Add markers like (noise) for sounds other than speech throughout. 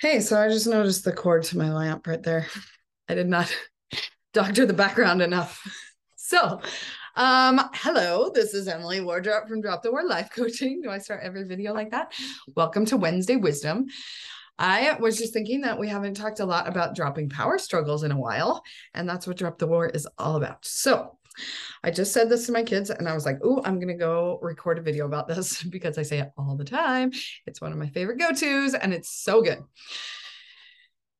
Hey, so I just noticed the cord to my lamp right there. I did not (laughs) doctor the background enough. So, um, hello, this is Emily Wardrop from Drop the War Life Coaching. Do I start every video like that? Welcome to Wednesday Wisdom. I was just thinking that we haven't talked a lot about dropping power struggles in a while, and that's what Drop the War is all about. So, I just said this to my kids and I was like, oh, I'm going to go record a video about this (laughs) because I say it all the time. It's one of my favorite go tos and it's so good.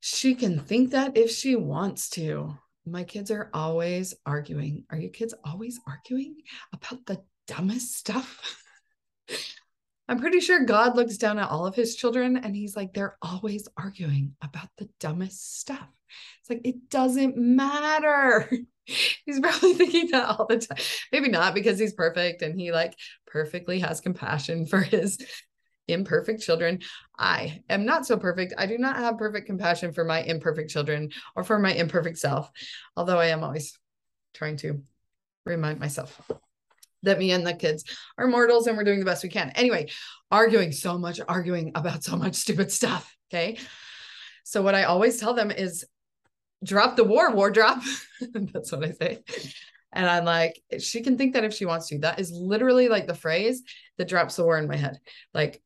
She can think that if she wants to. My kids are always arguing. Are your kids always arguing about the dumbest stuff? (laughs) I'm pretty sure God looks down at all of his children and he's like, they're always arguing about the dumbest stuff. It's like, it doesn't matter. (laughs) he's probably thinking that all the time. Maybe not because he's perfect and he like perfectly has compassion for his imperfect children. I am not so perfect. I do not have perfect compassion for my imperfect children or for my imperfect self, although I am always trying to remind myself that me and the kids are mortals and we're doing the best we can. Anyway, arguing so much, arguing about so much stupid stuff. Okay. So, what I always tell them is drop the war, war drop. (laughs) That's what I say. And I'm like, she can think that if she wants to. That is literally like the phrase that drops the war in my head. Like,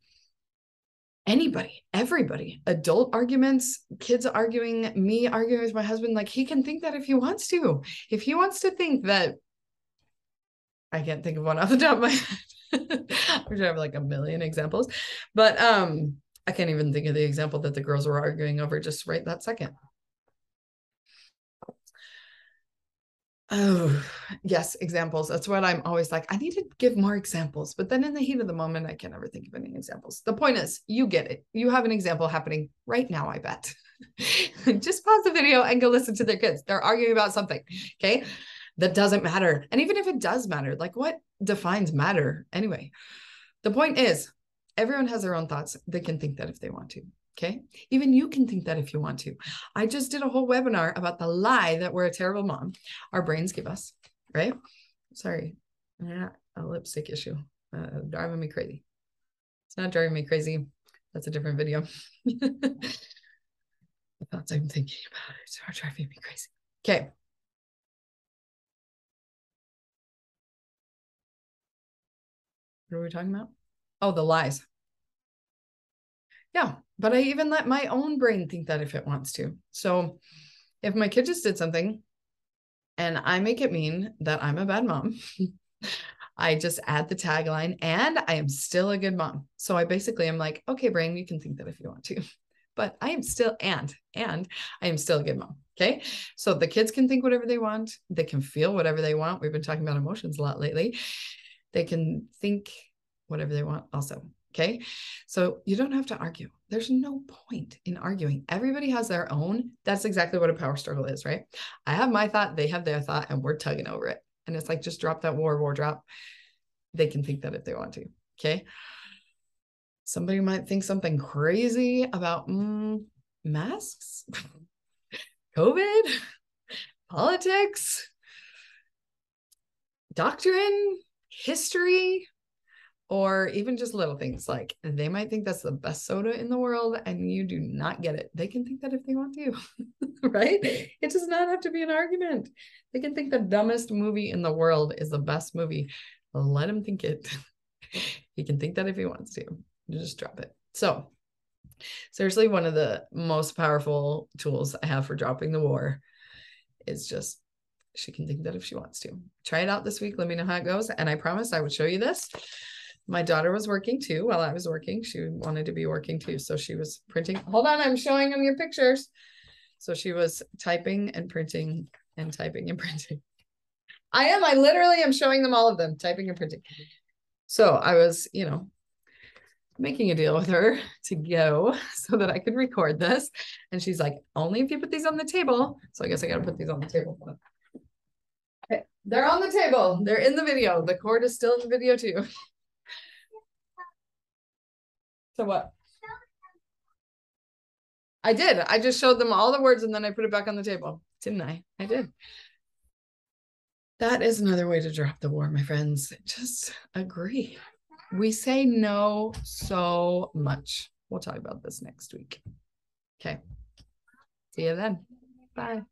anybody, everybody, adult arguments, kids arguing, me arguing with my husband, like he can think that if he wants to. If he wants to think that I can't think of one off the top of my (laughs) head. I'm have like a million examples, but um, I can't even think of the example that the girls were arguing over just right that second. Oh, yes, examples. That's what I'm always like. I need to give more examples, but then in the heat of the moment, I can never think of any examples. The point is, you get it. You have an example happening right now, I bet. (laughs) Just pause the video and go listen to their kids. They're arguing about something. Okay that doesn't matter. And even if it does matter, like what defines matter anyway? The point is, everyone has their own thoughts. They can think that if they want to. Okay. Even you can think that if you want to. I just did a whole webinar about the lie that we're a terrible mom our brains give us, right? Sorry, yeah, a lipstick issue uh, driving me crazy. It's not driving me crazy. That's a different video. (laughs) the thoughts I'm thinking about it are driving me crazy. Okay. What are we talking about? Oh, the lies. Yeah, but I even let my own brain think that if it wants to. So if my kid just did something and I make it mean that I'm a bad mom, (laughs) I just add the tagline and I am still a good mom. So I basically am like, okay, brain, you can think that if you want to, (laughs) but I am still and and I am still a good mom. Okay. So the kids can think whatever they want, they can feel whatever they want. We've been talking about emotions a lot lately. They can think whatever they want also. Okay. So you don't have to argue. There's no point in arguing. Everybody has their own. That's exactly what a power struggle is, right? I have my thought, they have their thought, and we're tugging over it. And it's like, just drop that war, war drop. They can think that if they want to. Okay. Somebody might think something crazy about mm, masks, (laughs) COVID, (laughs) politics, doctrine, history, or even just little things like they might think that's the best soda in the world and you do not get it. They can think that if they want to, (laughs) right? It does not have to be an argument. They can think the dumbest movie in the world is the best movie. Let him think it. (laughs) he can think that if he wants to. Just drop it. So, seriously, one of the most powerful tools I have for dropping the war is just she can think that if she wants to. Try it out this week. Let me know how it goes. And I promise I would show you this. My daughter was working too while I was working. She wanted to be working too. So she was printing. Hold on, I'm showing them your pictures. So she was typing and printing and typing and (laughs) printing. I am. I literally am showing them all of them, typing and printing. So I was, you know, making a deal with her (laughs) to go (laughs) so that I could record this. And she's like, only if you put these on the table. So I guess I got to put these on the table. They're on the table. They're in the video. The cord is still in the video too. so what? I did. I just showed them all the words and then I put it back on the table. Didn't I? I did. That is another way to drop the war, my friends. Just agree. We say no so much. We'll talk about this next week. Okay. See you then. Bye.